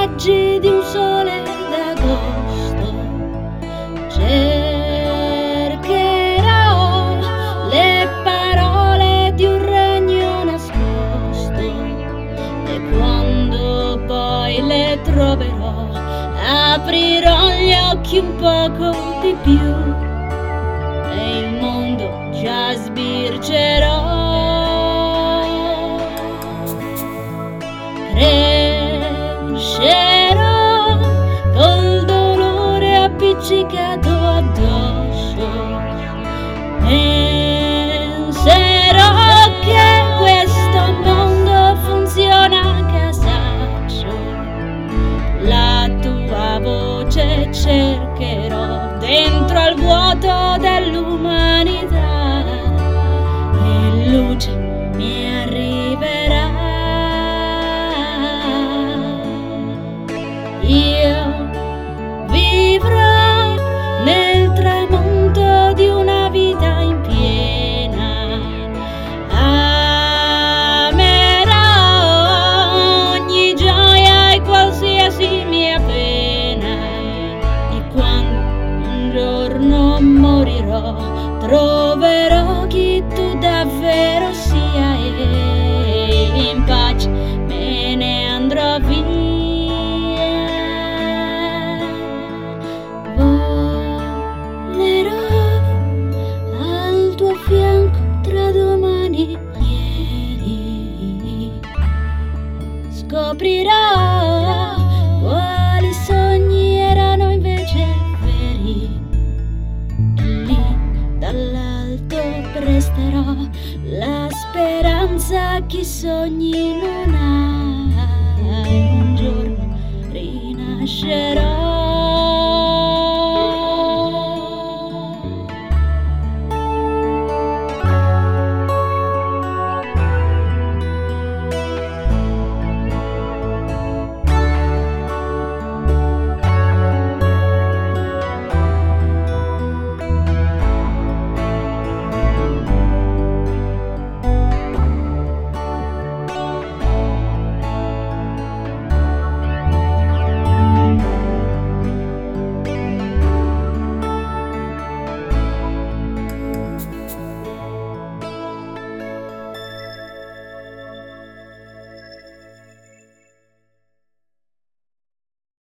raggi di un sole d'agosto. Cercherò le parole di un regno nascosto e quando poi le troverò aprirò gli occhi un poco di più e il mondo già sbircerò. Voce cercherò dentro al vuoto morirò, troverò chi tu davvero sia e in pace me ne andrò via. Volerò al tuo fianco tra domani e ieri. Scoprirò speranza a chi sogni non ha. Un giorno rinascerò.